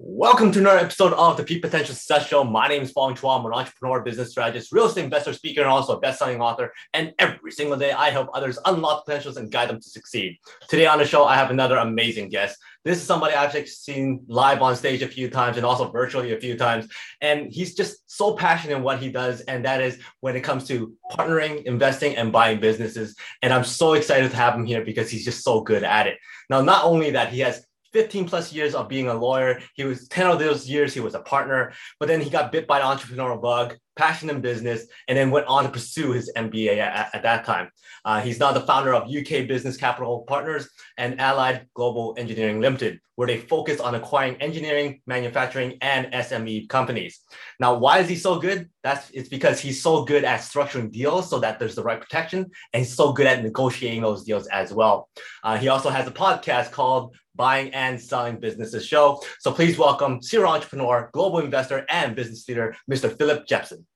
Welcome to another episode of the Peak Potential Success Show. My name is Fong Chua. I'm an entrepreneur, business strategist, real estate investor, speaker, and also a best-selling author. And every single day, I help others unlock potentials and guide them to succeed. Today on the show, I have another amazing guest. This is somebody I've actually seen live on stage a few times and also virtually a few times. And he's just so passionate in what he does. And that is when it comes to partnering, investing, and buying businesses. And I'm so excited to have him here because he's just so good at it. Now, not only that, he has 15 plus years of being a lawyer. He was 10 of those years he was a partner, but then he got bit by the entrepreneurial bug, passion in business, and then went on to pursue his MBA at, at that time. Uh, he's now the founder of UK Business Capital Partners and Allied Global Engineering Limited, where they focus on acquiring engineering, manufacturing, and SME companies. Now, why is he so good? That's it's because he's so good at structuring deals so that there's the right protection, and he's so good at negotiating those deals as well. Uh, he also has a podcast called Buying and Selling Businesses Show. So please welcome serial entrepreneur, global investor, and business leader, Mr. Philip Jepson.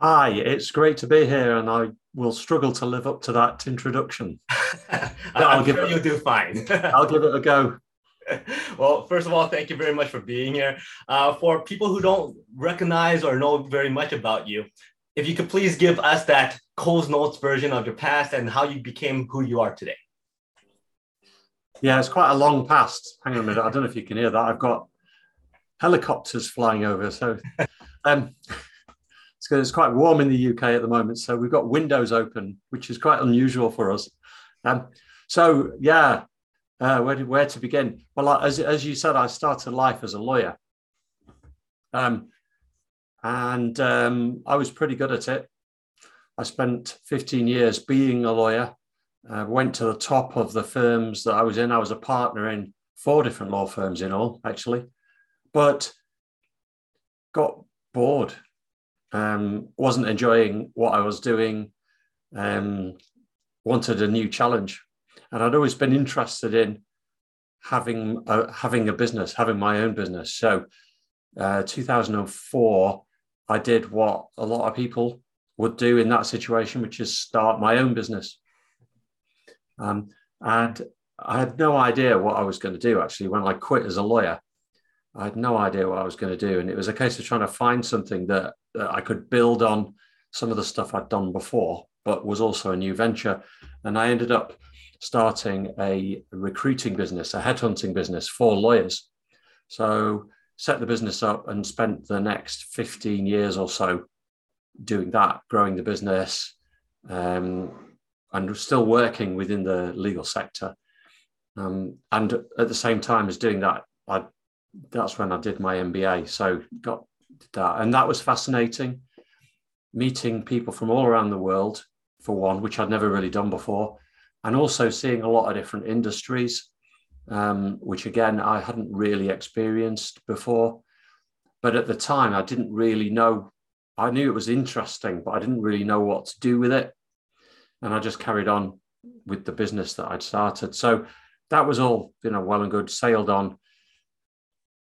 Hi, it's great to be here, and I will struggle to live up to that introduction. I'll give sure it, you'll do fine. I'll give it a go. Well, first of all, thank you very much for being here. Uh, for people who don't recognize or know very much about you, if you could please give us that Coles Notes version of your past and how you became who you are today. Yeah, it's quite a long past. Hang on a minute. I don't know if you can hear that. I've got helicopters flying over. So um, it's, it's quite warm in the UK at the moment. So we've got windows open, which is quite unusual for us. Um, so, yeah, uh, where, where to begin? Well, as, as you said, I started life as a lawyer. Um, and um, I was pretty good at it. I spent 15 years being a lawyer uh, went to the top of the firms that I was in. I was a partner in four different law firms in all, actually, but got bored. Um, wasn't enjoying what I was doing. Um, wanted a new challenge, and I'd always been interested in having a, having a business, having my own business. So, uh, 2004, I did what a lot of people would do in that situation, which is start my own business. Um, and I had no idea what I was going to do actually when I quit as a lawyer. I had no idea what I was going to do. And it was a case of trying to find something that, that I could build on some of the stuff I'd done before, but was also a new venture. And I ended up starting a recruiting business, a headhunting business for lawyers. So set the business up and spent the next 15 years or so doing that, growing the business, um, and still working within the legal sector. Um, and at the same time as doing that, I, that's when I did my MBA. So got that, and that was fascinating. Meeting people from all around the world, for one, which I'd never really done before, and also seeing a lot of different industries, um, which again I hadn't really experienced before. But at the time, I didn't really know. I knew it was interesting, but I didn't really know what to do with it and I just carried on with the business that I'd started. So that was all, you know, well and good. Sailed on.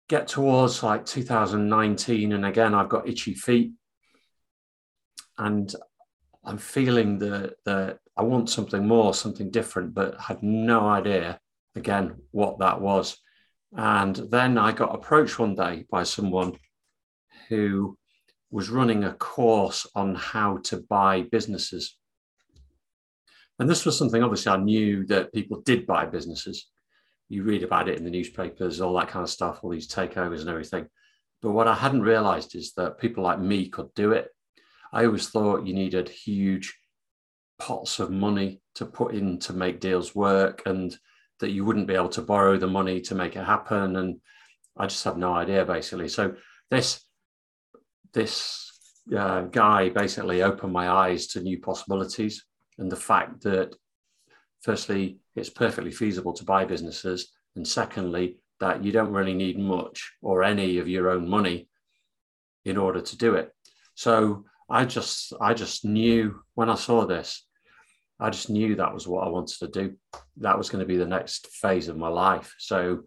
Get towards like 2019, and again, I've got itchy feet, and I'm feeling that that I want something more, something different, but had no idea again what that was. And then I got approached one day by someone who was running a course on how to buy businesses. And this was something obviously I knew that people did buy businesses. You read about it in the newspapers, all that kind of stuff, all these takeovers and everything. But what I hadn't realized is that people like me could do it. I always thought you needed huge pots of money to put in to make deals work and that you wouldn't be able to borrow the money to make it happen. And I just had no idea basically. So this this uh, guy basically opened my eyes to new possibilities and the fact that, firstly, it's perfectly feasible to buy businesses, and secondly, that you don't really need much or any of your own money in order to do it. So I just I just knew when I saw this, I just knew that was what I wanted to do. That was going to be the next phase of my life. So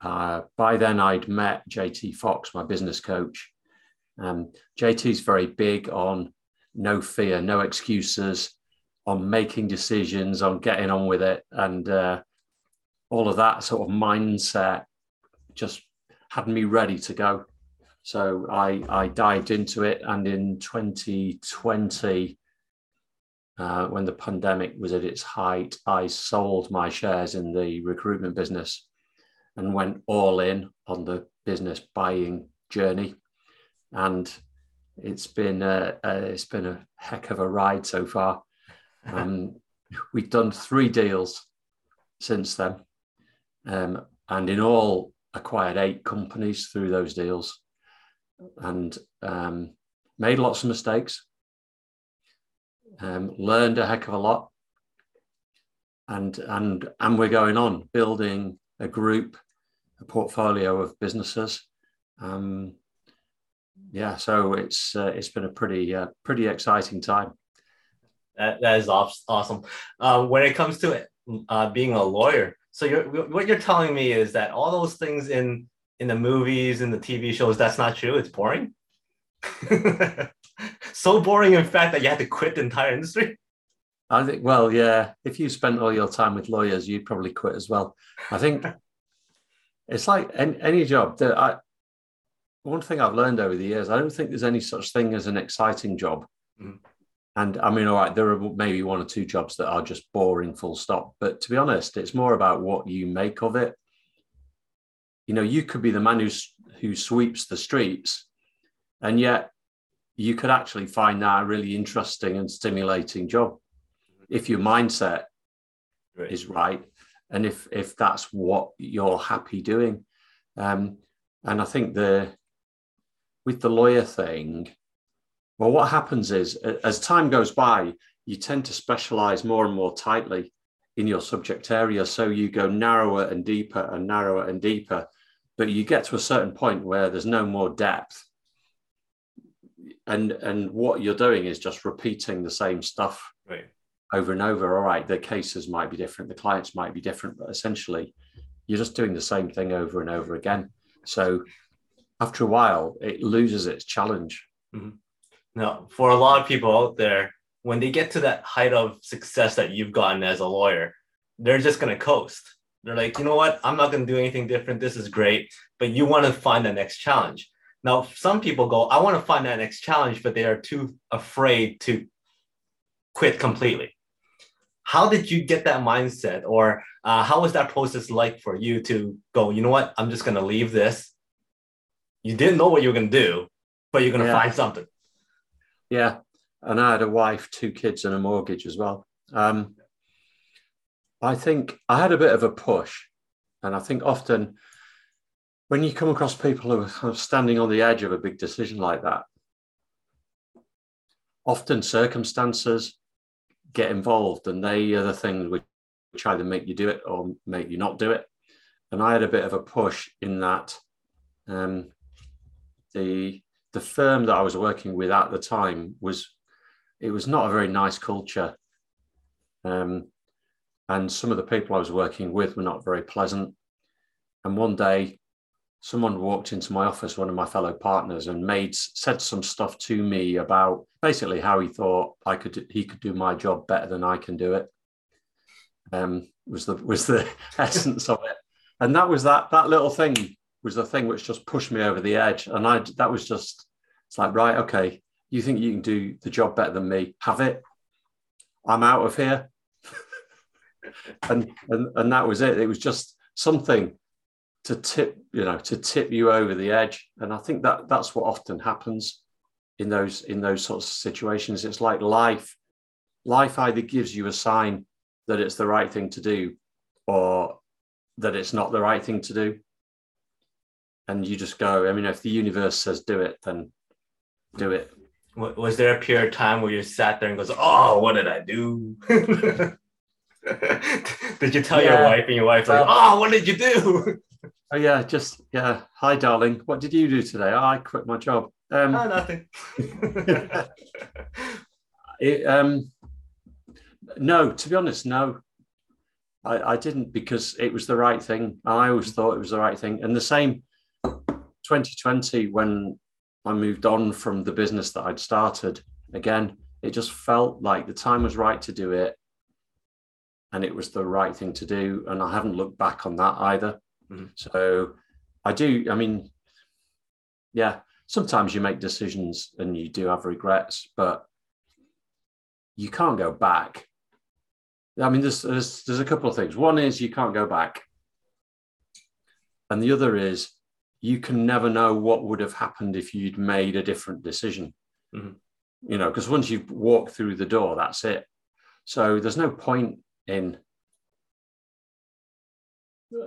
uh, by then I'd met JT Fox, my business coach. Um, JT's very big on no fear, no excuses, on making decisions, on getting on with it, and uh, all of that sort of mindset just had me ready to go. So I, I dived into it. And in 2020, uh, when the pandemic was at its height, I sold my shares in the recruitment business and went all in on the business buying journey. And it's been a, a it's been a heck of a ride so far. Um, we've done three deals since then, um, and in all acquired eight companies through those deals, and um, made lots of mistakes. Um, learned a heck of a lot, and and and we're going on building a group, a portfolio of businesses. Um, yeah, so it's uh, it's been a pretty uh, pretty exciting time. That, that is awesome. Uh, when it comes to uh, being a lawyer, so you're, what you're telling me is that all those things in in the movies and the TV shows, that's not true. It's boring. so boring, in fact, that you had to quit the entire industry. I think, well, yeah. If you spent all your time with lawyers, you'd probably quit as well. I think it's like any, any job that I, one thing I've learned over the years, I don't think there's any such thing as an exciting job. Mm. And I mean, all right, there are maybe one or two jobs that are just boring, full stop. But to be honest, it's more about what you make of it. You know, you could be the man who, who sweeps the streets, and yet you could actually find that a really interesting and stimulating job if your mindset right. is right and if if that's what you're happy doing um, and i think the with the lawyer thing, well, what happens is as time goes by, you tend to specialize more and more tightly in your subject area. So you go narrower and deeper and narrower and deeper, but you get to a certain point where there's no more depth. And, and what you're doing is just repeating the same stuff right. over and over. All right, the cases might be different, the clients might be different, but essentially you're just doing the same thing over and over again. So after a while, it loses its challenge. Mm-hmm. Now, for a lot of people out there, when they get to that height of success that you've gotten as a lawyer, they're just going to coast. They're like, you know what? I'm not going to do anything different. This is great. But you want to find the next challenge. Now, some people go, I want to find that next challenge, but they are too afraid to quit completely. How did you get that mindset? Or uh, how was that process like for you to go, you know what? I'm just going to leave this you didn't know what you were going to do, but you're going to yeah. find something. Yeah. And I had a wife, two kids, and a mortgage as well. Um, I think I had a bit of a push. And I think often when you come across people who are kind of standing on the edge of a big decision like that, often circumstances get involved and they are the things which, which either make you do it or make you not do it. And I had a bit of a push in that um, the the firm that I was working with at the time was it was not a very nice culture. Um, and some of the people I was working with were not very pleasant. And one day, someone walked into my office, one of my fellow partners, and made said some stuff to me about basically how he thought I could he could do my job better than I can do it. Um, was the was the essence of it, and that was that that little thing was the thing which just pushed me over the edge. And I that was just it's like, right, okay, you think you can do the job better than me? Have it. I'm out of here. and, and and that was it. It was just something to tip, you know, to tip you over the edge. And I think that that's what often happens in those in those sorts of situations. It's like life. Life either gives you a sign that it's the right thing to do or that it's not the right thing to do and you just go. I mean, if the universe says do it, then do it. Was there a period of time where you sat there and goes, "Oh, what did I do?" did you tell yeah. your wife and your wife like, "Oh, what did you do?" Oh yeah, just yeah. Hi, darling. What did you do today? Oh, I quit my job. Um, oh, nothing. it, um, no, to be honest, no. I, I didn't because it was the right thing. I always thought it was the right thing. And the same 2020, when I moved on from the business that I'd started, again, it just felt like the time was right to do it. And it was the right thing to do. And I haven't looked back on that either. Mm-hmm. So I do, I mean, yeah, sometimes you make decisions and you do have regrets, but you can't go back. I mean, there's, there's, there's a couple of things. One is you can't go back. And the other is you can never know what would have happened if you'd made a different decision. Mm-hmm. You know, because once you've walked through the door, that's it. So there's no point in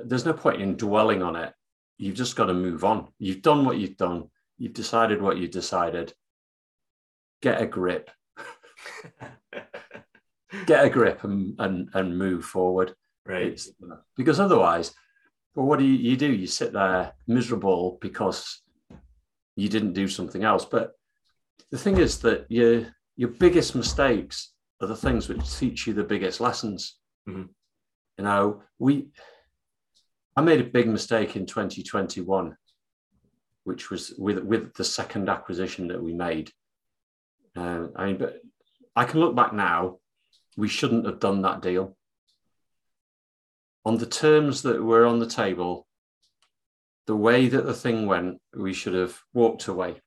there's no point in dwelling on it. You've just got to move on. You've done what you've done. You've decided what you've decided. Get a grip. Get a grip and, and, and move forward. Right. It's, because otherwise, well, what do you, you do? You sit there miserable because you didn't do something else. But the thing is that your your biggest mistakes are the things which teach you the biggest lessons. Mm-hmm. You know, we I made a big mistake in 2021, which was with with the second acquisition that we made. Uh, I mean, but I can look back now. We shouldn't have done that deal. On the terms that were on the table, the way that the thing went, we should have walked away.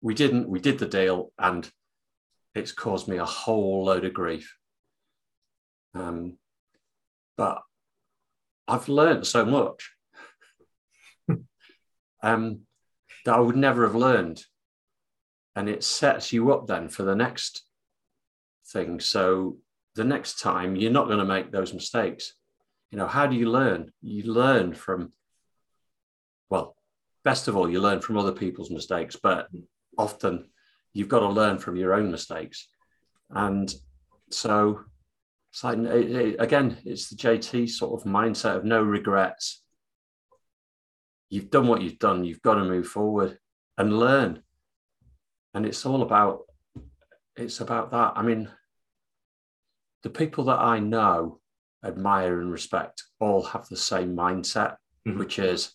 We didn't. We did the deal, and it's caused me a whole load of grief. Um, but I've learned so much um, that I would never have learned. And it sets you up then for the next thing. So the next time you're not going to make those mistakes. You know, how do you learn? You learn from, well, best of all, you learn from other people's mistakes, but often you've got to learn from your own mistakes. And so it's like it, it, again, it's the JT sort of mindset of no regrets. You've done what you've done. You've got to move forward and learn. And it's all about it's about that. I mean, the people that I know, admire, and respect all have the same mindset, mm-hmm. which is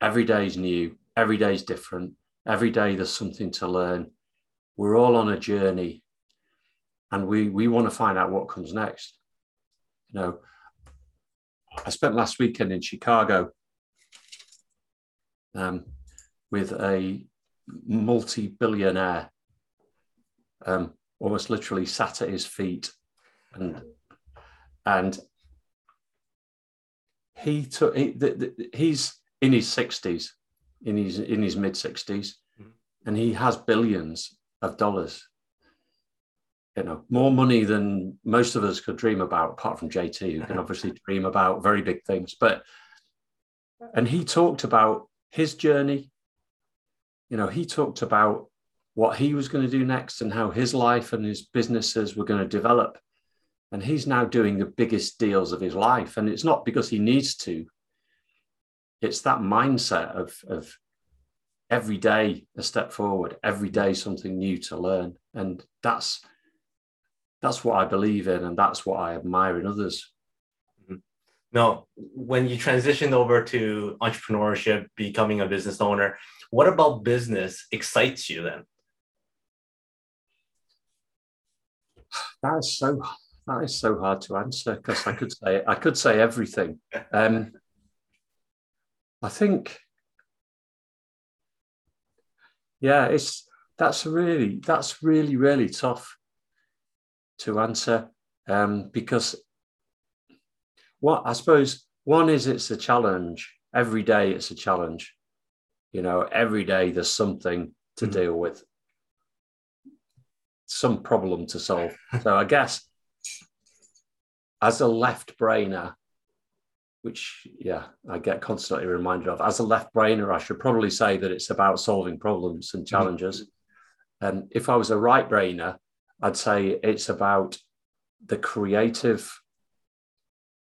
every day is new, every day is different, every day there's something to learn. We're all on a journey and we we want to find out what comes next. You know, I spent last weekend in Chicago um, with a multi-billionaire, um, almost literally sat at his feet, and and he took he, the, the, he's in his sixties, in his in his mid 60s mm-hmm. and he has billions of dollars. You know more money than most of us could dream about apart from jt who can obviously dream about very big things. But and he talked about his journey. You know he talked about what he was going to do next and how his life and his businesses were going to develop and he's now doing the biggest deals of his life and it's not because he needs to it's that mindset of of every day a step forward every day something new to learn and that's that's what I believe in, and that's what I admire in others. Now, when you transitioned over to entrepreneurship, becoming a business owner, what about business excites you then? That is so that is so hard to answer because I could say I could say everything. Um, I think, yeah, it's that's really that's really really tough to answer um, because what I suppose one is it's a challenge. Every day it's a challenge. You know, every day there's something to mm. deal with, some problem to solve. so I guess as a left brainer, which yeah, I get constantly reminded of, as a left brainer, I should probably say that it's about solving problems and challenges. Mm. And if I was a right brainer, I'd say it's about the creative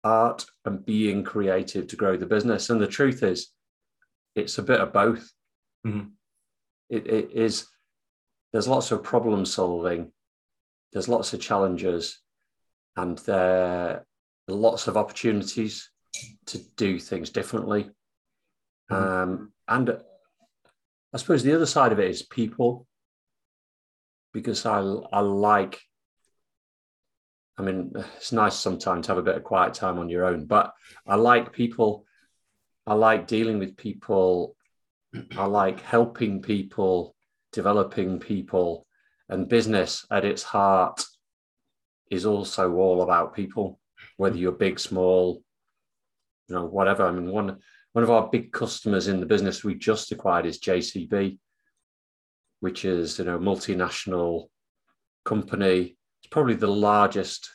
art and being creative to grow the business. And the truth is, it's a bit of both. Mm-hmm. It, it is, there's lots of problem solving, there's lots of challenges, and there are lots of opportunities to do things differently. Mm-hmm. Um, and I suppose the other side of it is people because I I like. I mean, it's nice sometimes to have a bit of quiet time on your own, but I like people. I like dealing with people I like helping people, developing people, and business at its heart is also all about people, whether you're big, small, you know, whatever. I mean, one one of our big customers in the business we just acquired is JCB, which is you know a multinational company. It's probably the largest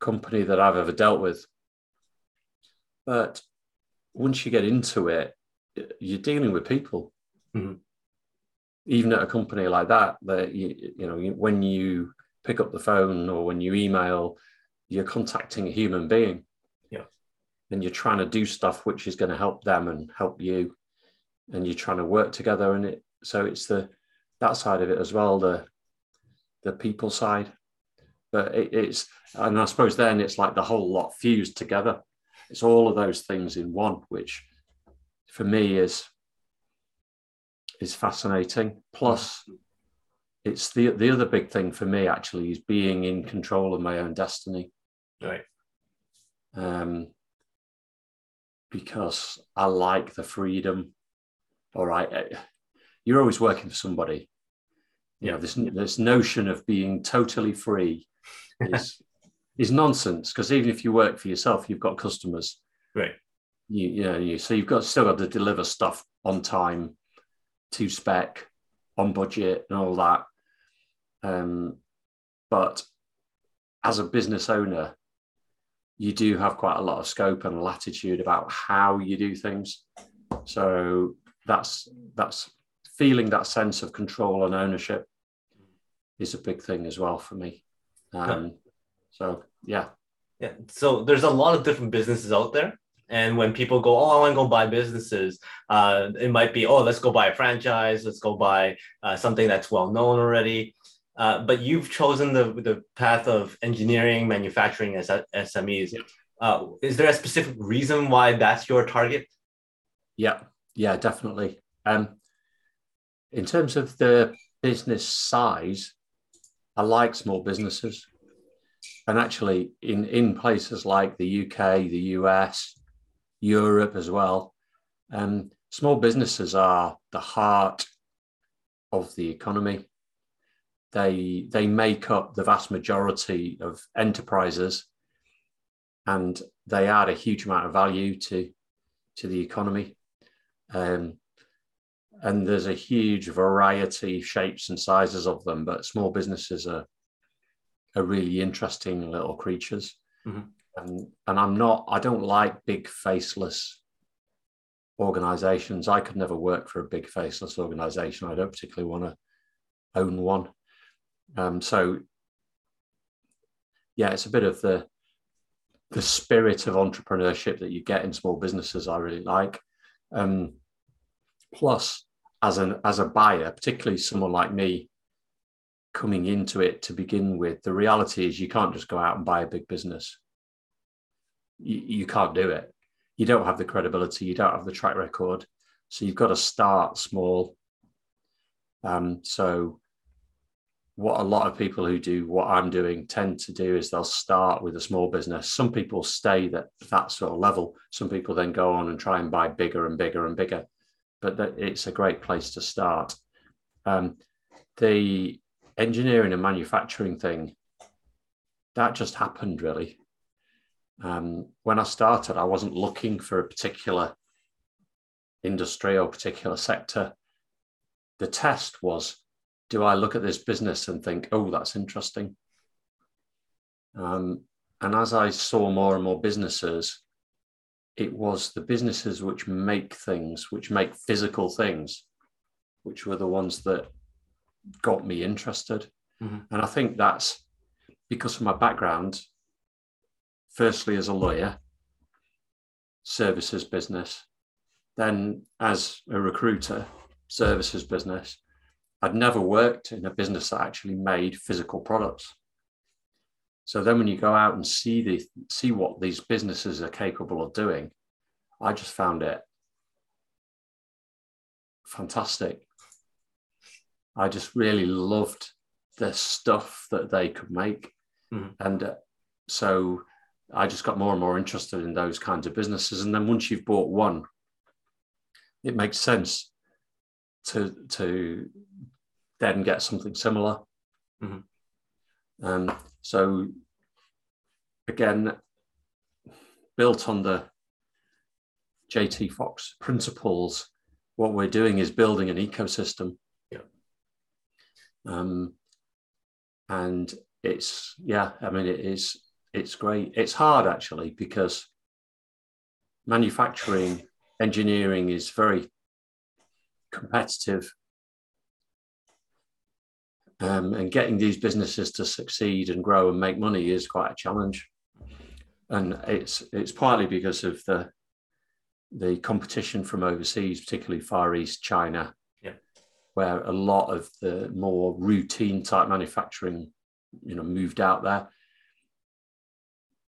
company that I've ever dealt with. But once you get into it, you're dealing with people. Mm-hmm. Even at a company like that, that you, you know, when you pick up the phone or when you email, you're contacting a human being. Yeah. And you're trying to do stuff which is going to help them and help you. And you're trying to work together. And it so it's the that side of it as well, the the people side. But it, it's and I suppose then it's like the whole lot fused together. It's all of those things in one, which for me is is fascinating. Plus, it's the the other big thing for me actually is being in control of my own destiny. Right. Um, because I like the freedom. All right, eh, you're always working for somebody. You know, this this notion of being totally free is is nonsense. Because even if you work for yourself, you've got customers. Right. You, you know, you so you've got still got to deliver stuff on time, to spec, on budget, and all that. Um, but as a business owner, you do have quite a lot of scope and latitude about how you do things. So that's that's feeling that sense of control and ownership is a big thing as well for me. Um. So yeah. Yeah. So there's a lot of different businesses out there. And when people go, oh, I want to go buy businesses, uh, it might be, oh, let's go buy a franchise, let's go buy uh, something that's well known already. Uh, but you've chosen the, the path of engineering, manufacturing as SMEs. Yeah. Uh, is there a specific reason why that's your target? Yeah, yeah, definitely. Um, in terms of the business size, I like small businesses. And actually, in, in places like the UK, the US, Europe as well, um, small businesses are the heart of the economy they they make up the vast majority of enterprises and they add a huge amount of value to to the economy. Um, and there's a huge variety shapes and sizes of them but small businesses are are really interesting little creatures. Mm-hmm. and and i'm not i don't like big faceless organizations. I could never work for a big faceless organization. I don't particularly want to own one um, so yeah, it's a bit of the the spirit of entrepreneurship that you get in small businesses. I really like. Um, plus, as an as a buyer, particularly someone like me, coming into it to begin with, the reality is you can't just go out and buy a big business. You, you can't do it. You don't have the credibility. You don't have the track record. So you've got to start small. Um, so what a lot of people who do what I'm doing tend to do is they'll start with a small business. Some people stay at that sort of level. Some people then go on and try and buy bigger and bigger and bigger. But that, it's a great place to start. Um, the engineering and manufacturing thing, that just happened really. Um, when I started, I wasn't looking for a particular industry or particular sector. The test was do I look at this business and think, oh, that's interesting? Um, and as I saw more and more businesses, it was the businesses which make things, which make physical things, which were the ones that got me interested. Mm-hmm. And I think that's because of my background, firstly as a lawyer, services business, then as a recruiter, services business, I'd never worked in a business that actually made physical products. So then when you go out and see the see what these businesses are capable of doing, I just found it fantastic. I just really loved the stuff that they could make. Mm-hmm. And uh, so I just got more and more interested in those kinds of businesses. And then once you've bought one, it makes sense to to then get something similar. Mm-hmm. Um, so again, built on the JT Fox principles, what we're doing is building an ecosystem. Yeah. Um, and it's yeah, I mean it is it's great. It's hard actually because manufacturing engineering is very competitive um, and getting these businesses to succeed and grow and make money is quite a challenge and it's it's partly because of the the competition from overseas particularly far east china yeah. where a lot of the more routine type manufacturing you know moved out there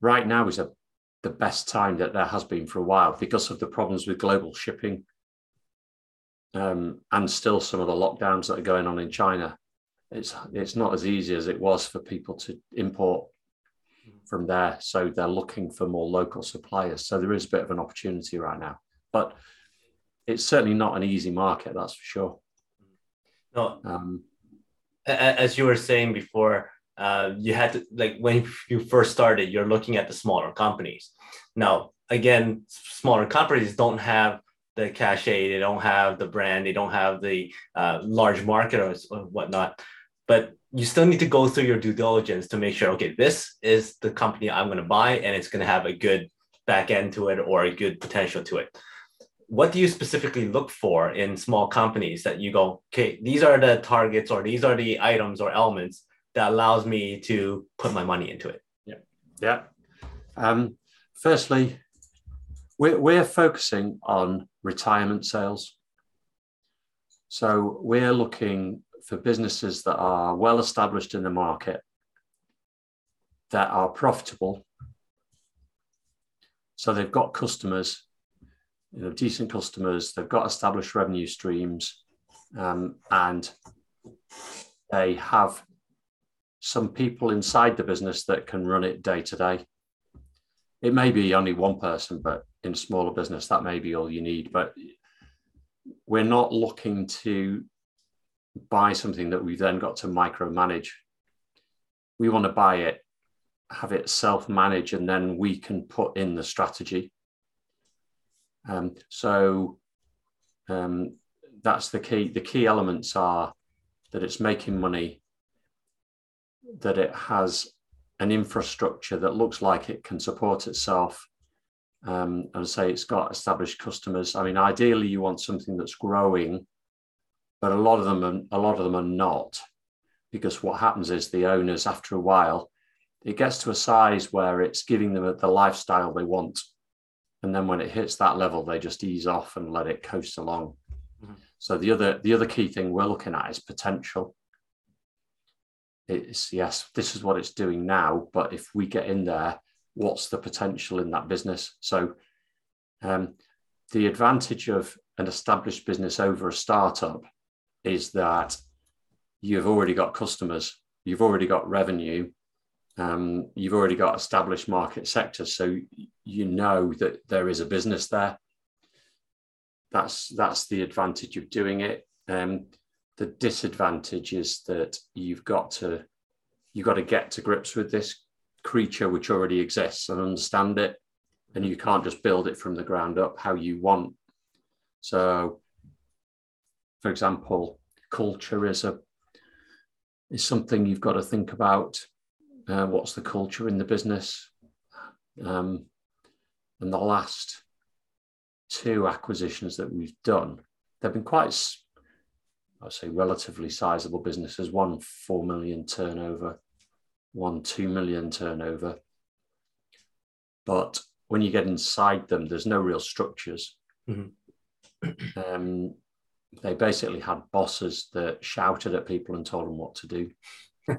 right now is a the best time that there has been for a while because of the problems with global shipping um, and still some of the lockdowns that are going on in China. It's it's not as easy as it was for people to import from there. So they're looking for more local suppliers. So there is a bit of an opportunity right now, but it's certainly not an easy market, that's for sure. No, um, as you were saying before, uh, you had to like when you first started you're looking at the smaller companies now again smaller companies don't have the cachet they don't have the brand they don't have the uh, large market or, or whatnot but you still need to go through your due diligence to make sure okay this is the company i'm going to buy and it's going to have a good back end to it or a good potential to it what do you specifically look for in small companies that you go okay these are the targets or these are the items or elements that allows me to put my money into it. Yeah. Yeah. Um, firstly, we're, we're focusing on retirement sales. So we're looking for businesses that are well established in the market, that are profitable. So they've got customers, you know, decent customers, they've got established revenue streams, um, and they have some people inside the business that can run it day to day. It may be only one person, but in smaller business, that may be all you need. But we're not looking to buy something that we've then got to micromanage. We want to buy it, have it self manage, and then we can put in the strategy. Um, so um, that's the key. The key elements are that it's making money that it has an infrastructure that looks like it can support itself um, and say it's got established customers. I mean, ideally, you want something that's growing, but a lot of them are, a lot of them are not, because what happens is the owners, after a while, it gets to a size where it's giving them the lifestyle they want, and then when it hits that level, they just ease off and let it coast along. Mm-hmm. So the other the other key thing we're looking at is potential it's yes, this is what it's doing now, but if we get in there, what's the potential in that business? So, um, the advantage of an established business over a startup is that you've already got customers, you've already got revenue, um, you've already got established market sectors, so you know that there is a business there. That's that's the advantage of doing it. Um, the disadvantage is that you've got to you've got to get to grips with this creature which already exists and understand it and you can't just build it from the ground up how you want so for example culture is a is something you've got to think about uh, what's the culture in the business um, and the last two acquisitions that we've done they've been quite I'd say relatively sizable businesses, one 4 million turnover, one 2 million turnover. But when you get inside them, there's no real structures. Mm-hmm. Um, they basically had bosses that shouted at people and told them what to do.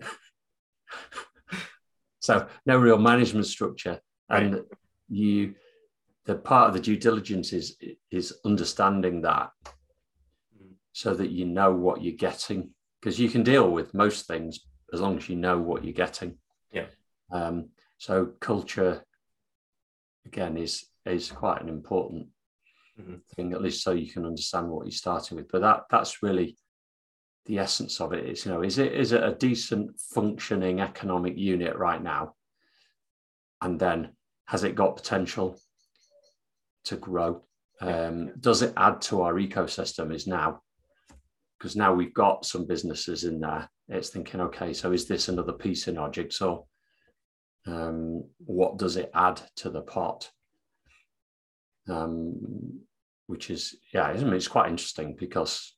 so no real management structure. And you the part of the due diligence is is understanding that so that you know what you're getting because you can deal with most things as long as you know what you're getting. Yeah. Um, so culture again is is quite an important mm-hmm. thing, at least so you can understand what you're starting with. But that that's really the essence of it. Is you know, is it is it a decent functioning economic unit right now? And then has it got potential to grow? Um, does it add to our ecosystem? Is now because now we've got some businesses in there. It's thinking, okay, so is this another piece in our jigsaw? Um, what does it add to the pot? Um, which is, yeah, it's quite interesting because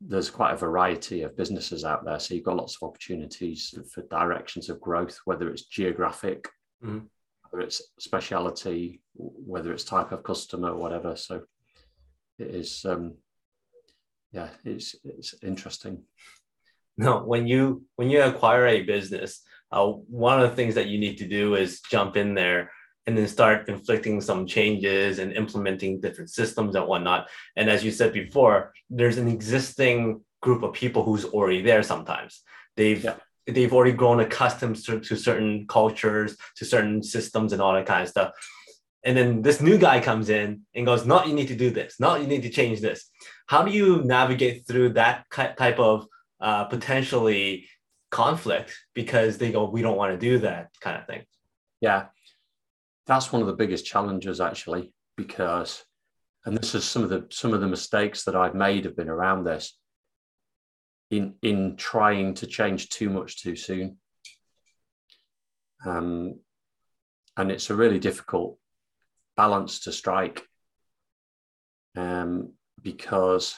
there's quite a variety of businesses out there. So you've got lots of opportunities for directions of growth, whether it's geographic, mm-hmm. whether it's speciality, whether it's type of customer, whatever. So it is, um, yeah, it's it's interesting. No, when you when you acquire a business, uh, one of the things that you need to do is jump in there and then start inflicting some changes and implementing different systems and whatnot. And as you said before, there's an existing group of people who's already there sometimes. They've yeah. they've already grown accustomed to, to certain cultures, to certain systems and all that kind of stuff. And then this new guy comes in and goes, "No, you need to do this. No, you need to change this." How do you navigate through that type of uh, potentially conflict because they go, "We don't want to do that," kind of thing? Yeah, that's one of the biggest challenges actually because and this is some of the some of the mistakes that I've made have been around this in in trying to change too much too soon. Um, and it's a really difficult balance to strike um, because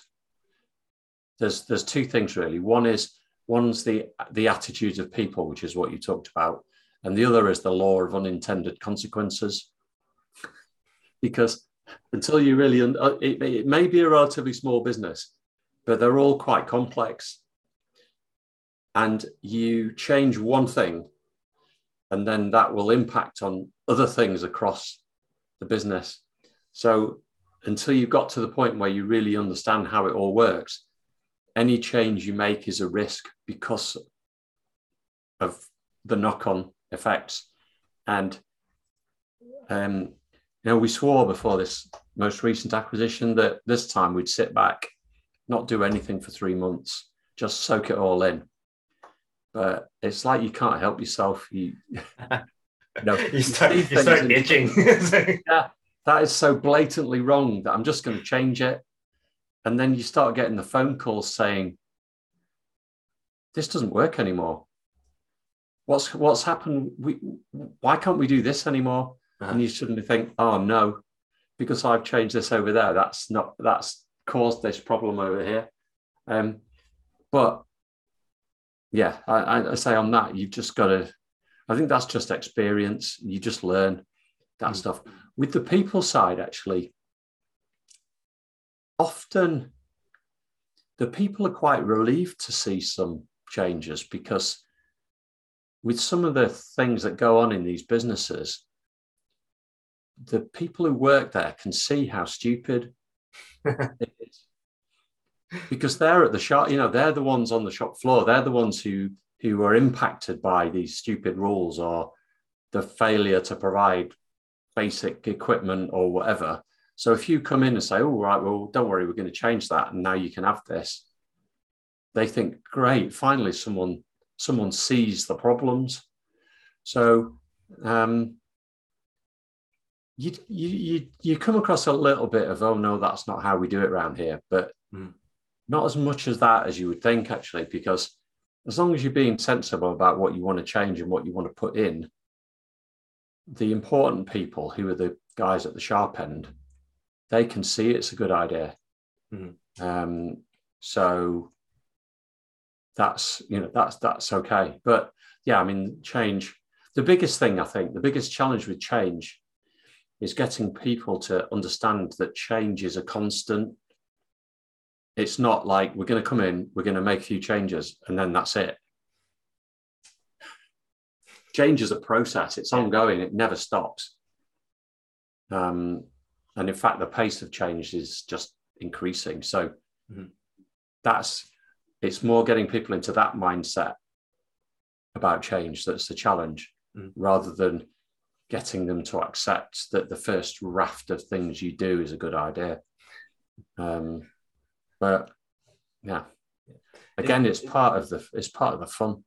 there's there's two things really. One is one's the the attitudes of people which is what you talked about and the other is the law of unintended consequences. Because until you really, uh, it, it may be a relatively small business, but they're all quite complex. And you change one thing, and then that will impact on other things across the business. So until you've got to the point where you really understand how it all works, any change you make is a risk because of the knock on effects. And um, you know, we swore before this most recent acquisition that this time we'd sit back, not do anything for three months, just soak it all in. But it's like you can't help yourself. You, know, you start, you start itching. yeah, that is so blatantly wrong that I'm just going to change it. And then you start getting the phone calls saying, this doesn't work anymore what's what's happened? We why can't we do this anymore? Uh-huh. And you suddenly think, oh no, because I've changed this over there. That's not that's caused this problem over here. Um, but yeah, I, I say on that, you've just got to. I think that's just experience. You just learn that mm. stuff. With the people side, actually, often the people are quite relieved to see some changes because with some of the things that go on in these businesses, the people who work there can see how stupid it is. Because they're at the shop, you know, they're the ones on the shop floor. They're the ones who who are impacted by these stupid rules or the failure to provide basic equipment or whatever. So if you come in and say, "Oh, right, well, don't worry, we're going to change that, and now you can have this," they think, "Great, finally, someone someone sees the problems. So um, you, you, you, you come across a little bit of, oh no, that's not how we do it around here, but mm. not as much as that as you would think, actually, because as long as you're being sensible about what you want to change and what you want to put in, the important people who are the guys at the sharp end, they can see it's a good idea. Mm. Um, so that's you know that's that's okay. But yeah i mean change the biggest thing i think the biggest challenge with change is getting people to understand that change is a constant. It's not like we're going to come in we're going to make a few changes and then that's it. Change is a process. It's ongoing. It never stops. Um, and in fact the pace of change is just increasing. So mm-hmm. that's it's more getting people into that mindset about change that's the challenge mm. rather than getting them to accept that the first raft of things you do is a good idea. Um, but yeah, again, it's part of the it's part of the fun.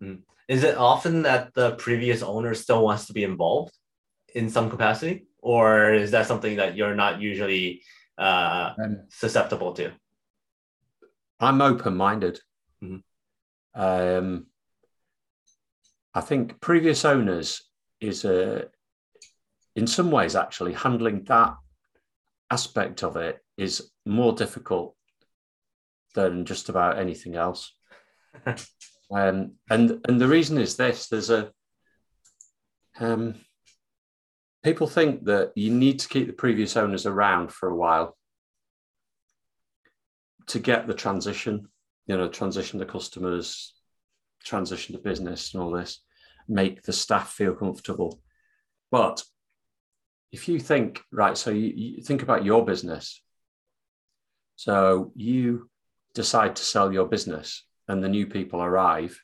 Hmm. Is it often that the previous owner still wants to be involved in some capacity, or is that something that you're not usually uh, um, susceptible to? I'm open minded. Mm-hmm. Um, I think previous owners is a, in some ways, actually handling that aspect of it is more difficult than just about anything else. um, and and the reason is this: there's a um, people think that you need to keep the previous owners around for a while to get the transition, you know, transition to customers, transition to business, and all this, make the staff feel comfortable. But if you think right, so you, you think about your business. So you decide to sell your business and the new people arrive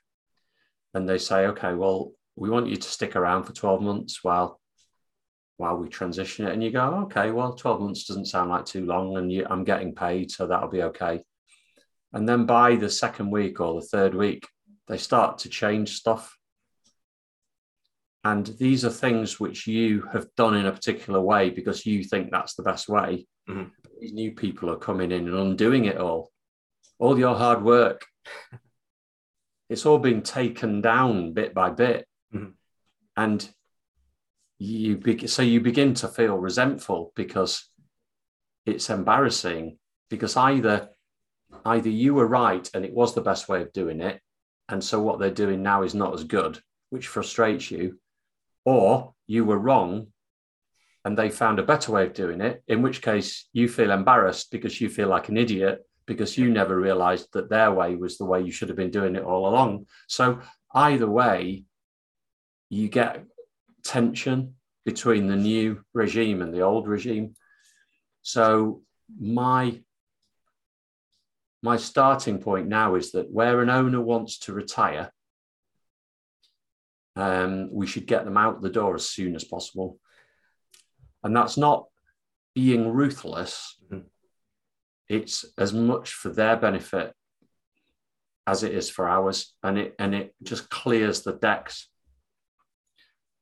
and they say, okay, well, we want you to stick around for 12 months while while we transition it. And you go, okay, well, 12 months doesn't sound like too long and you, I'm getting paid, so that'll be okay. And then by the second week or the third week, they start to change stuff. And these are things which you have done in a particular way because you think that's the best way. Mm-hmm. These new people are coming in and undoing it all all your hard work, it's all been taken down bit by bit. Mm-hmm. And you be- so you begin to feel resentful because it's embarrassing because either either you were right and it was the best way of doing it and so what they're doing now is not as good which frustrates you or you were wrong and they found a better way of doing it in which case you feel embarrassed because you feel like an idiot because you never realized that their way was the way you should have been doing it all along. So, either way, you get tension between the new regime and the old regime. So, my my starting point now is that where an owner wants to retire, um, we should get them out the door as soon as possible. And that's not being ruthless. Mm-hmm it's as much for their benefit as it is for ours, and it and it just clears the decks.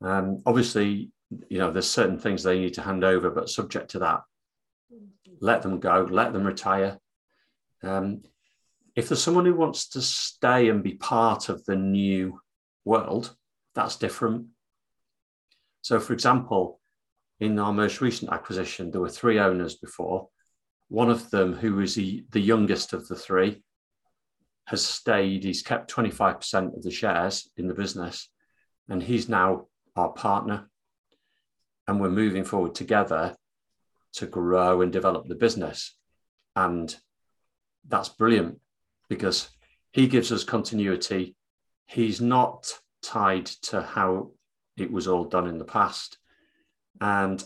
Um, obviously, you know, there's certain things they need to hand over, but subject to that, let them go, let them retire. Um, if there's someone who wants to stay and be part of the new world, that's different. So, for example, in our most recent acquisition, there were three owners before. One of them, who was the, the youngest of the three, has stayed. He's kept 25% of the shares in the business, and he's now our partner. And we're moving forward together to grow and develop the business. And that's brilliant because he gives us continuity. He's not tied to how it was all done in the past. And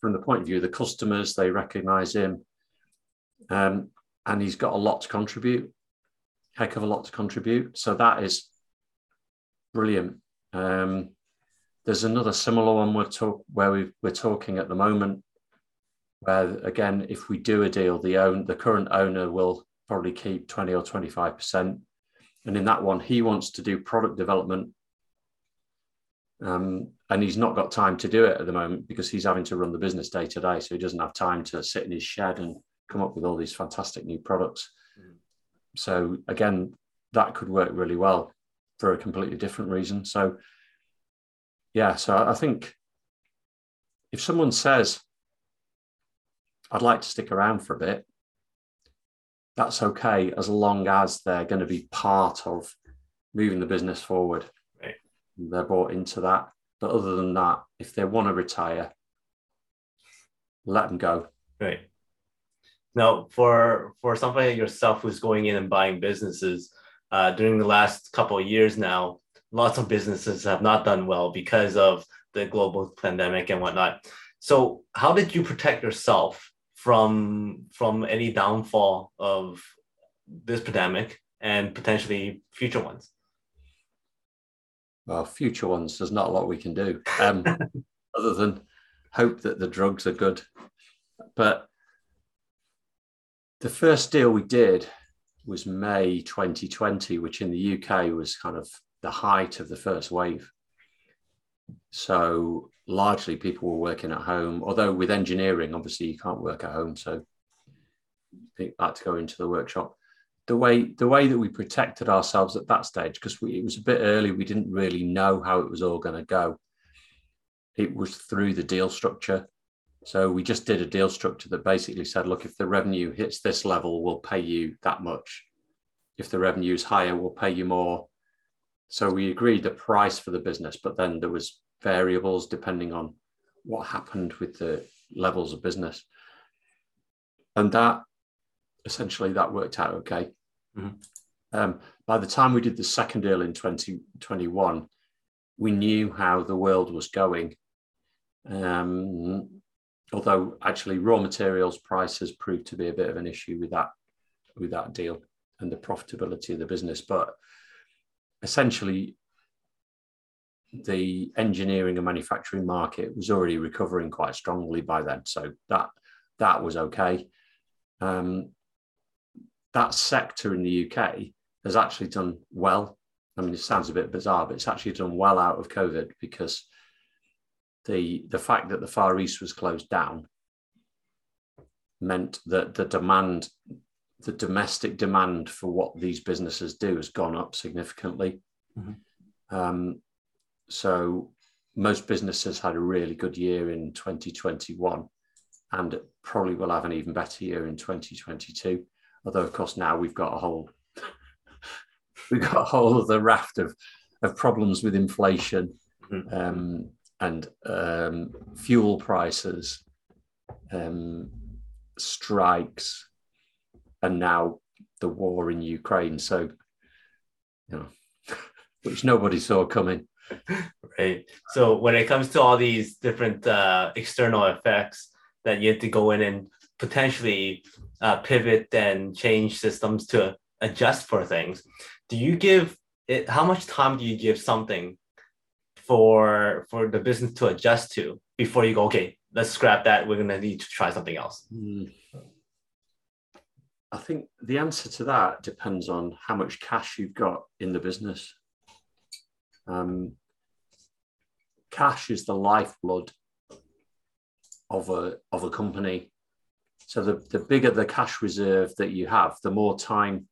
from the point of view of the customers, they recognize him. Um, and he's got a lot to contribute, heck of a lot to contribute. So that is brilliant. Um, there's another similar one we're talk where we we're talking at the moment, where again, if we do a deal, the own the current owner will probably keep 20 or 25 percent, and in that one, he wants to do product development um, and he's not got time to do it at the moment because he's having to run the business day to day. So he doesn't have time to sit in his shed and come up with all these fantastic new products. Mm. So again, that could work really well for a completely different reason. So yeah, so I think if someone says, I'd like to stick around for a bit, that's okay as long as they're going to be part of moving the business forward they're bought into that. But other than that, if they want to retire, let them go. Right. Now, for for somebody like yourself who's going in and buying businesses, uh, during the last couple of years now, lots of businesses have not done well because of the global pandemic and whatnot. So, how did you protect yourself from from any downfall of this pandemic and potentially future ones? well, future ones, there's not a lot we can do um, other than hope that the drugs are good. But the first deal we did was May 2020, which in the UK was kind of the height of the first wave. So largely people were working at home, although with engineering, obviously you can't work at home. So they had to go into the workshop. The way the way that we protected ourselves at that stage, because it was a bit early, we didn't really know how it was all going to go. It was through the deal structure. So we just did a deal structure that basically said, look, if the revenue hits this level, we'll pay you that much. If the revenue is higher, we'll pay you more. So we agreed the price for the business, but then there was variables depending on what happened with the levels of business. And that essentially that worked out okay. Mm-hmm. Um, by the time we did the second deal in 2021, we knew how the world was going. Um, although actually raw materials prices proved to be a bit of an issue with that with that deal and the profitability of the business but essentially the engineering and manufacturing market was already recovering quite strongly by then so that that was okay. Um, that sector in the uk has actually done well. I mean it sounds a bit bizarre but it's actually done well out of covid because the the fact that the Far East was closed down meant that the demand, the domestic demand for what these businesses do has gone up significantly. Mm-hmm. Um, so most businesses had a really good year in 2021 and probably will have an even better year in 2022 although of course now we've got a whole we've got a whole other raft of, of problems with inflation mm-hmm. um, and um, fuel prices, um, strikes, and now the war in Ukraine. So, you know, which nobody saw coming. Right. So when it comes to all these different uh, external effects that you have to go in and potentially uh, pivot and change systems to adjust for things, do you give it? How much time do you give something for for the business to adjust to before you go okay let's scrap that we're going to need to try something else mm. I think the answer to that depends on how much cash you've got in the business um, cash is the lifeblood of a of a company so the, the bigger the cash reserve that you have the more time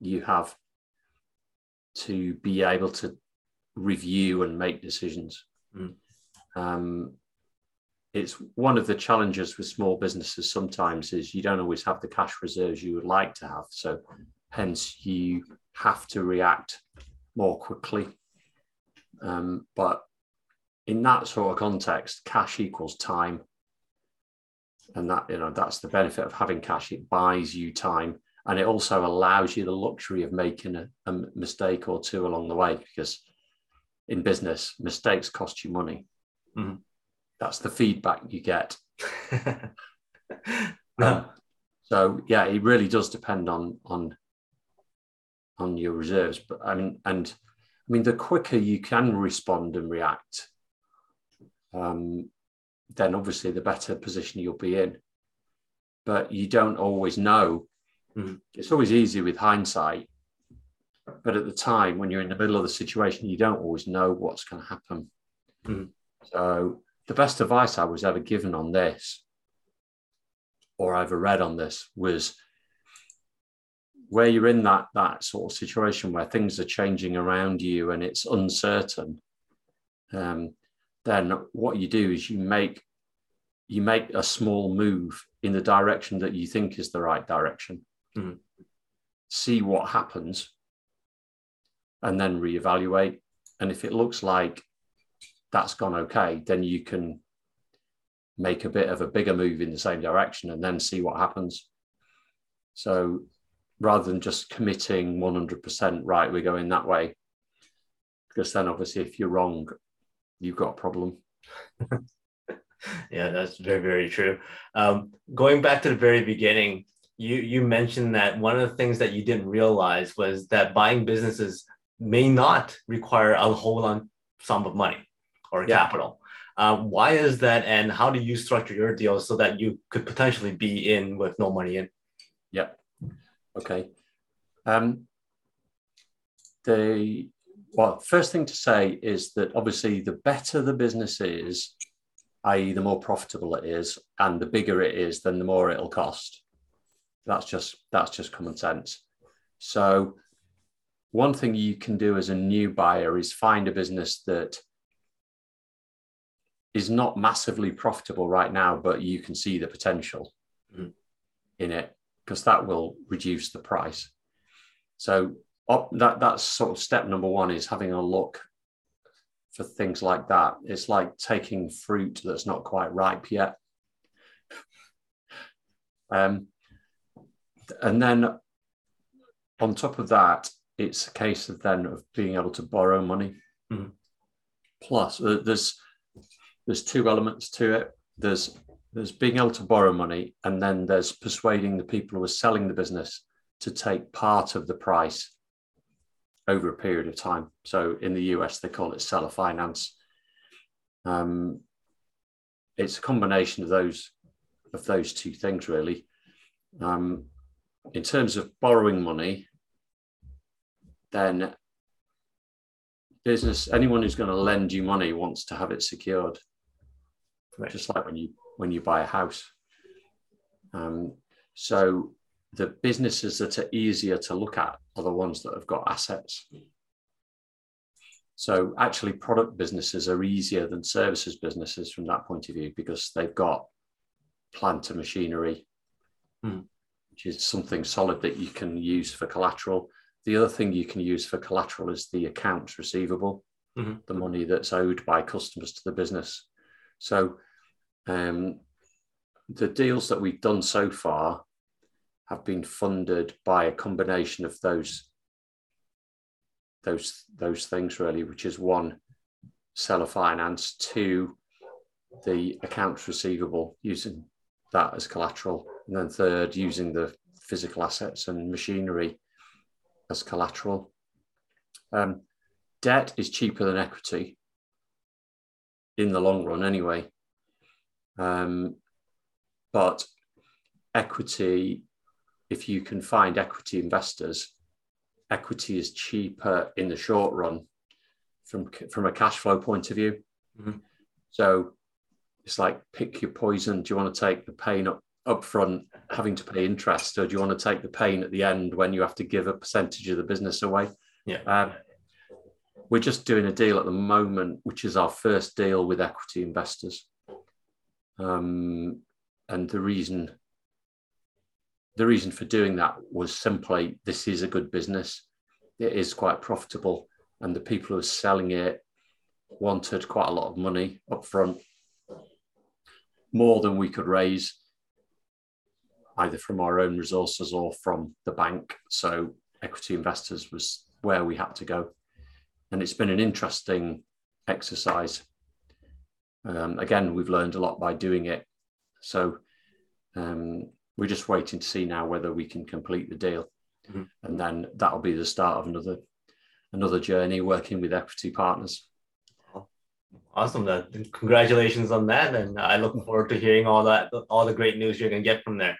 you have to be able to review and make decisions. Mm. Um, it's one of the challenges with small businesses sometimes is you don't always have the cash reserves you would like to have. So hence you have to react more quickly. Um, but in that sort of context, cash equals time. And that, you know, that's the benefit of having cash. It buys you time and it also allows you the luxury of making a, a mistake or two along the way because in business, mistakes cost you money. Mm-hmm. That's the feedback you get. um, so yeah, it really does depend on on on your reserves. But I mean, and I mean, the quicker you can respond and react, um, then obviously the better position you'll be in. But you don't always know. Mm-hmm. It's always easy with hindsight but at the time, when you're in the middle of the situation, you don't always know what's going to happen. Mm. So, the best advice I was ever given on this, or ever read on this, was where you're in that that sort of situation where things are changing around you and it's uncertain. Um, then what you do is you make you make a small move in the direction that you think is the right direction. Mm. See what happens and then reevaluate. And if it looks like that's gone okay, then you can make a bit of a bigger move in the same direction and then see what happens. So rather than just committing 100%, right, we're going that way, because then obviously if you're wrong, you've got a problem. yeah, that's very, very true. Um, going back to the very beginning, you you mentioned that one of the things that you didn't realize was that buying businesses may not require a whole lot sum of money or yeah. capital. Uh, why is that, and how do you structure your deals so that you could potentially be in with no money in? Yep. Okay. Um, the well, first thing to say is that obviously the better the business is, i.e., the more profitable it is, and the bigger it is, then the more it'll cost. That's just that's just common sense. So, one thing you can do as a new buyer is find a business that is not massively profitable right now, but you can see the potential mm. in it because that will reduce the price. So up, that that's sort of step number one is having a look for things like that. It's like taking fruit that's not quite ripe yet. Um, and then on top of that, it's a case of then of being able to borrow money. Mm-hmm. Plus, uh, there's there's two elements to it. There's there's being able to borrow money, and then there's persuading the people who are selling the business to take part of the price over a period of time. So in the US, they call it seller finance. Um, it's a combination of those of those two things, really. Um, in terms of borrowing money, then business anyone who's going to lend you money wants to have it secured, right. just like when you when you buy a house. Um, so the businesses that are easier to look at are the ones that have got assets. So actually, product businesses are easier than services businesses from that point of view because they've got plant and machinery, mm. which is something solid that you can use for collateral. The other thing you can use for collateral is the accounts receivable, mm-hmm. the money that's owed by customers to the business. So um, the deals that we've done so far have been funded by a combination of those those those things really, which is one seller finance, two the accounts receivable using that as collateral, and then third using the physical assets and machinery as collateral. Um, debt is cheaper than equity in the long run, anyway. Um, but equity if you can find equity investors, equity is cheaper in the short run from, from a cash flow point of view. Mm-hmm. So it's like pick your poison. Do you want to take the pain up, up front, having to pay interest, or do you want to take the pain at the end when you have to give a percentage of the business away? Yeah. Um, we're just doing a deal at the moment, which is our first deal with equity investors. Um, and the reason the reason for doing that was simply this is a good business. It is quite profitable, and the people who are selling it wanted quite a lot of money up front, more than we could raise, either from our own resources or from the bank. So, equity investors was where we had to go. And it's been an interesting exercise. Um, again, we've learned a lot by doing it. So, um, we're just waiting to see now whether we can complete the deal, mm-hmm. and then that'll be the start of another another journey working with equity partners. Awesome! That congratulations on that, and I look forward to hearing all that, all the great news you're gonna get from there.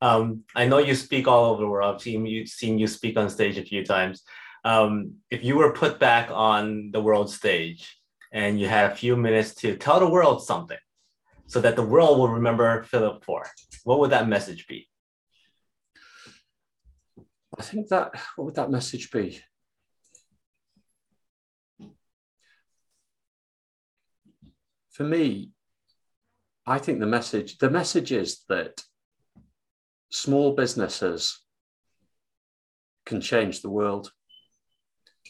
Um, I know you speak all over the world. I've seen you seen you speak on stage a few times. Um, if you were put back on the world stage and you had a few minutes to tell the world something, so that the world will remember Philip for? What would that message be? I think that, what would that message be? For me, I think the message, the message is that small businesses can change the world.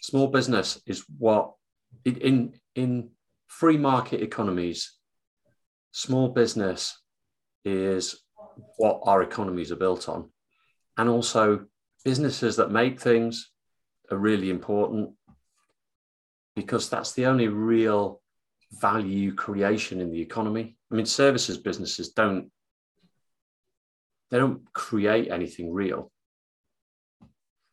Small business is what in in free market economies small business is what our economies are built on. And also, businesses that make things are really important because that's the only real value creation in the economy. I mean, services businesses don't they don't create anything real.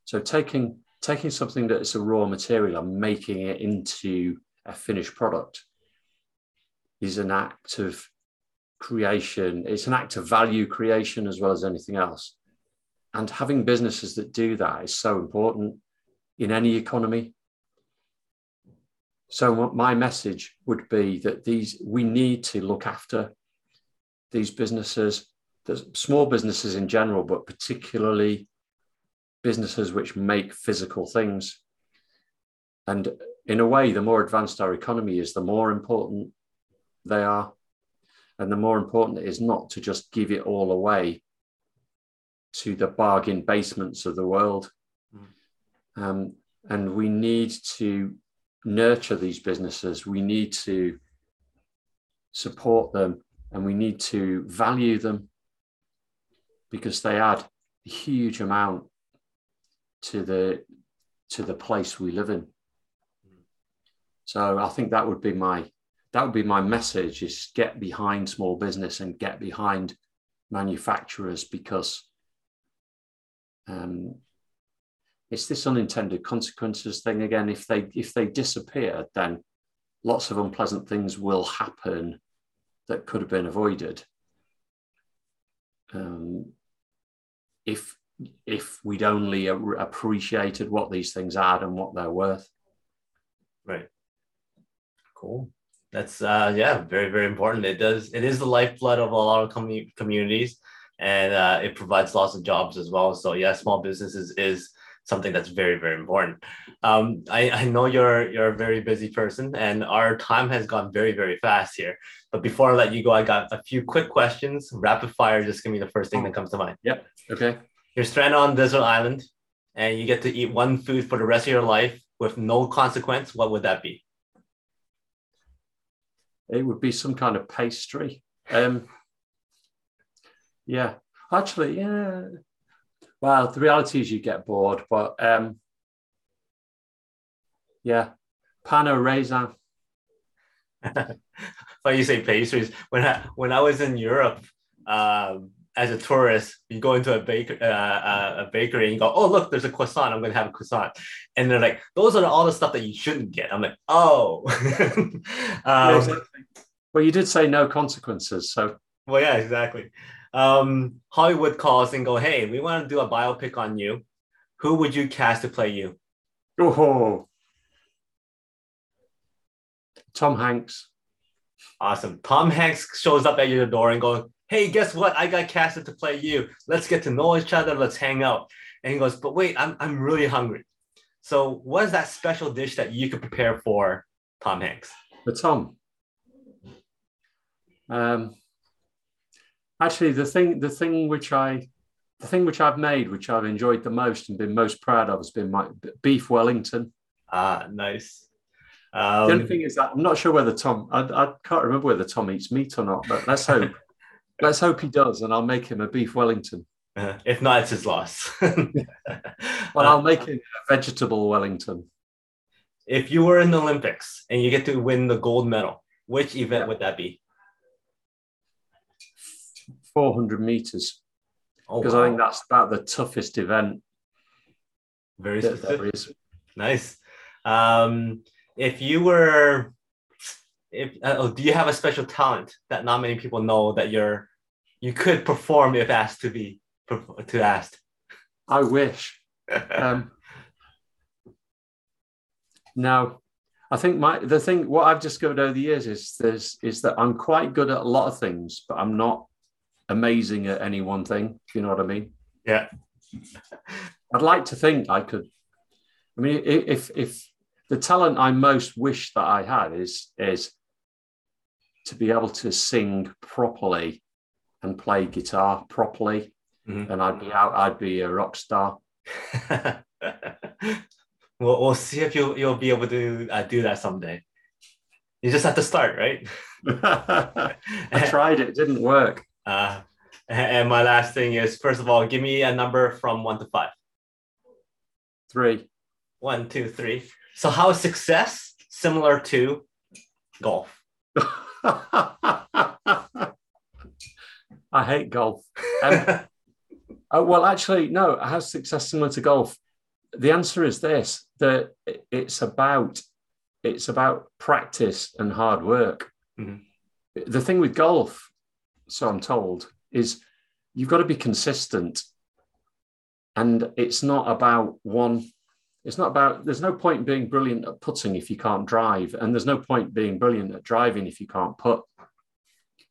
So taking taking something that is a raw material and making it into a finished product is an act of creation. It's an act of value creation as well as anything else. And having businesses that do that is so important in any economy. So my message would be that these we need to look after these businesses, the small businesses in general, but particularly businesses which make physical things. And in a way, the more advanced our economy is, the more important they are. And the more important it is not to just give it all away to the bargain basements of the world. Mm. Um, and we need to nurture these businesses. We need to support them and we need to value them because they add a huge amount to the to the place we live in. So I think that would be my that would be my message is get behind small business and get behind manufacturers because um, it's this unintended consequences thing again. If they if they disappear, then lots of unpleasant things will happen that could have been avoided. Um, if if we'd only appreciated what these things add and what they're worth. Right. Cool. That's uh, yeah, very very important. It does. It is the lifeblood of a lot of com- communities, and uh, it provides lots of jobs as well. So yeah, small businesses is something that's very very important. Um, I, I know you're you're a very busy person, and our time has gone very very fast here. But before I let you go, I got a few quick questions, rapid fire. Just give me the first thing that comes to mind. Yep. Okay. You're stranded on desert island, and you get to eat one food for the rest of your life with no consequence. What would that be? It would be some kind of pastry. Um, yeah, actually, yeah. Well, the reality is you get bored, but um, yeah, pain au raisin. But you say pastries. When I when I was in Europe, um, as a tourist, you go into a baker uh, uh, a bakery and you go, oh look, there's a croissant. I'm gonna have a croissant, and they're like, those are all the stuff that you shouldn't get. I'm like, oh. um, well, you did say no consequences, so. Well, yeah, exactly. Um, Hollywood calls and go, hey, we want to do a biopic on you. Who would you cast to play you? Oh, Tom Hanks. Awesome. Tom Hanks shows up at your door and goes, Hey, guess what? I got casted to play you. Let's get to know each other. Let's hang out. And he goes, But wait, I'm, I'm really hungry. So, what is that special dish that you could prepare for Tom Hanks? For Tom. Um, actually, the thing, the thing which I, the thing which I've made, which I've enjoyed the most and been most proud of, has been my beef Wellington. Ah, nice. Um, the only um, thing is that I'm not sure whether Tom, I, I can't remember whether Tom eats meat or not, but let's hope. let's hope he does, and I'll make him a beef Wellington. Uh, if not, it's his loss. well, I'll make him a vegetable Wellington. If you were in the Olympics and you get to win the gold medal, which event would that be? 400 meters. Because oh, wow. I think that's about the toughest event. Very specific. Nice. Um, if you were if uh, oh, do you have a special talent that not many people know that you're you could perform if asked to be to ask i wish. Um now i think my the thing what i've discovered over the years is there's is that i'm quite good at a lot of things but i'm not amazing at any one thing if you know what i mean. Yeah. I'd like to think i could i mean if if the talent I most wish that I had is is to be able to sing properly and play guitar properly, mm-hmm. and I'd be out. I'd be a rock star. we'll, we'll see if you'll you'll be able to uh, do that someday. You just have to start, right? I tried it; didn't work. Uh, and my last thing is, first of all, give me a number from one to five. Three. One, two, three. So how is success similar to golf? I hate golf. Um, uh, well, actually, no. How's success similar to golf? the answer is this: that it's about it's about practice and hard work. Mm-hmm. The thing with golf, so I'm told, is you've got to be consistent, and it's not about one. It's not about. There's no point being brilliant at putting if you can't drive, and there's no point being brilliant at driving if you can't put.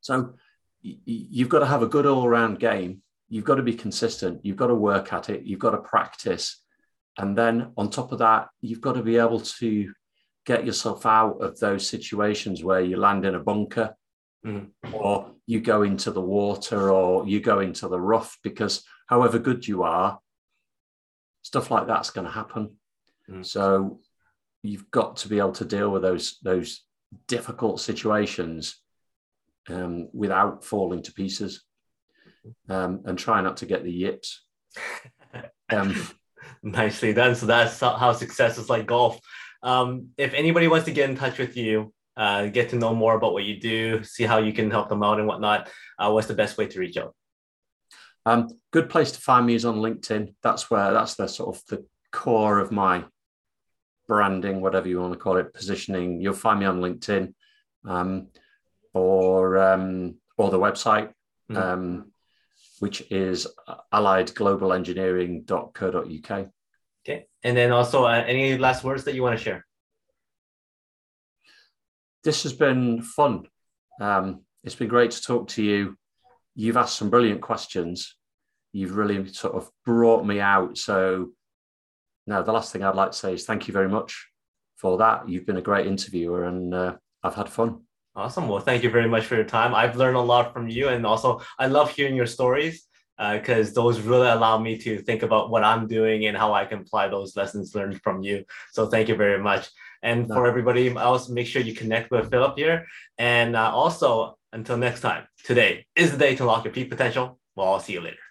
So you've got to have a good all-round game. You've got to be consistent. You've got to work at it. You've got to practice, and then on top of that, you've got to be able to get yourself out of those situations where you land in a bunker mm. or you go into the water or you go into the rough because however good you are, stuff like that's going to happen. Mm. So you've got to be able to deal with those those difficult situations um, without falling to pieces um, and try not to get the yips. Um, Nicely done. So that's how success is like golf. Um, if anybody wants to get in touch with you, uh, get to know more about what you do, see how you can help them out and whatnot, uh, what's the best way to reach out? Um, good place to find me is on LinkedIn. That's where that's the sort of the core of my branding, whatever you want to call it, positioning. You'll find me on LinkedIn um, or um, or the website, mm-hmm. um, which is alliedglobalengineering.co.uk. Okay. And then also, uh, any last words that you want to share? This has been fun. Um, it's been great to talk to you. You've asked some brilliant questions. You've really sort of brought me out. So, now the last thing I'd like to say is thank you very much for that. You've been a great interviewer and uh, I've had fun. Awesome. Well, thank you very much for your time. I've learned a lot from you. And also, I love hearing your stories because uh, those really allow me to think about what I'm doing and how I can apply those lessons learned from you. So thank you very much. And no. for everybody else, make sure you connect with Philip here. And uh, also, until next time, today is the day to unlock your peak potential. Well, I'll see you later.